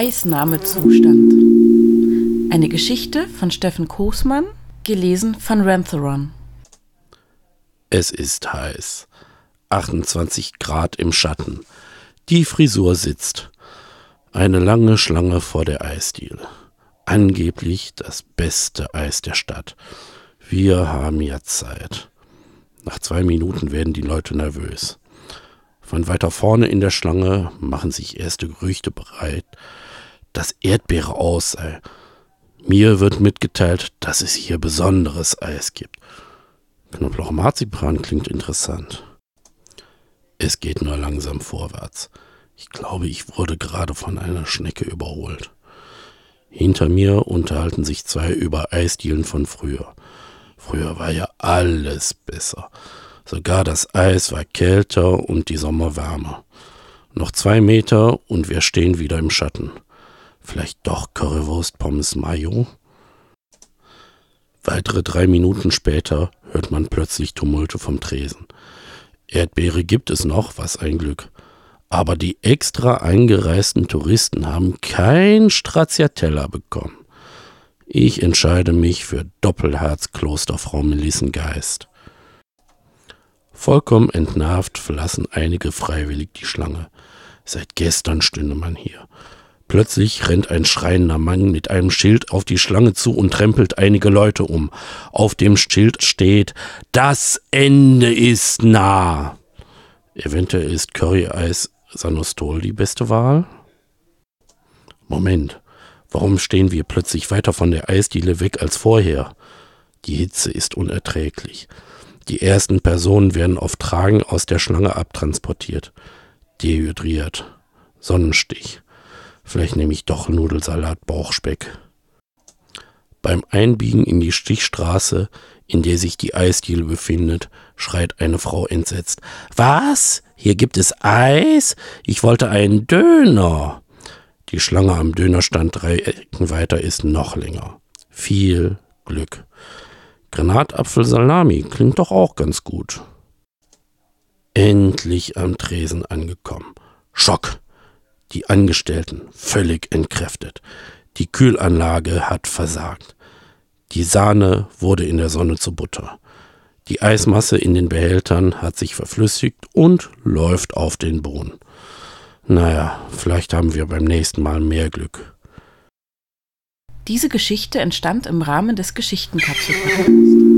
Eisnahmezustand. Eine Geschichte von Steffen Koßmann, gelesen von Rantheron. Es ist heiß. 28 Grad im Schatten. Die Frisur sitzt. Eine lange Schlange vor der Eisdiele. Angeblich das beste Eis der Stadt. Wir haben ja Zeit. Nach zwei Minuten werden die Leute nervös. Von weiter vorne in der Schlange machen sich erste Gerüchte bereit, dass Erdbeere aus sei. Mir wird mitgeteilt, dass es hier besonderes Eis gibt. Knoblauch-Marzipan klingt interessant. Es geht nur langsam vorwärts. Ich glaube, ich wurde gerade von einer Schnecke überholt. Hinter mir unterhalten sich zwei über Eisdielen von früher. Früher war ja alles besser. Sogar das Eis war kälter und die Sommer wärmer. Noch zwei Meter und wir stehen wieder im Schatten. Vielleicht doch Currywurst Pommes Mayo? Weitere drei Minuten später hört man plötzlich Tumulte vom Tresen. Erdbeere gibt es noch, was ein Glück. Aber die extra eingereisten Touristen haben kein Stracciatella bekommen. Ich entscheide mich für Doppelherz Klosterfrau Melissengeist. Vollkommen entnervt verlassen einige freiwillig die Schlange. Seit gestern stünde man hier. Plötzlich rennt ein schreiender Mann mit einem Schild auf die Schlange zu und trempelt einige Leute um. Auf dem Schild steht, das Ende ist nah. Eventuell ist Curry-Eis Sanostol die beste Wahl? Moment, warum stehen wir plötzlich weiter von der Eisdiele weg als vorher? Die Hitze ist unerträglich. Die ersten Personen werden auf Tragen aus der Schlange abtransportiert. Dehydriert. Sonnenstich. Vielleicht nehme ich doch Nudelsalat Bauchspeck. Beim Einbiegen in die Stichstraße, in der sich die Eisdiele befindet, schreit eine Frau entsetzt. Was? Hier gibt es Eis? Ich wollte einen Döner. Die Schlange am Dönerstand drei Ecken weiter ist noch länger. Viel Glück. Granatapfelsalami klingt doch auch ganz gut. Endlich am Tresen angekommen. Schock. Die Angestellten völlig entkräftet. Die Kühlanlage hat versagt. Die Sahne wurde in der Sonne zu Butter. Die Eismasse in den Behältern hat sich verflüssigt und läuft auf den Boden. Naja, vielleicht haben wir beim nächsten Mal mehr Glück. Diese Geschichte entstand im Rahmen des Geschichtenkapselprojekts.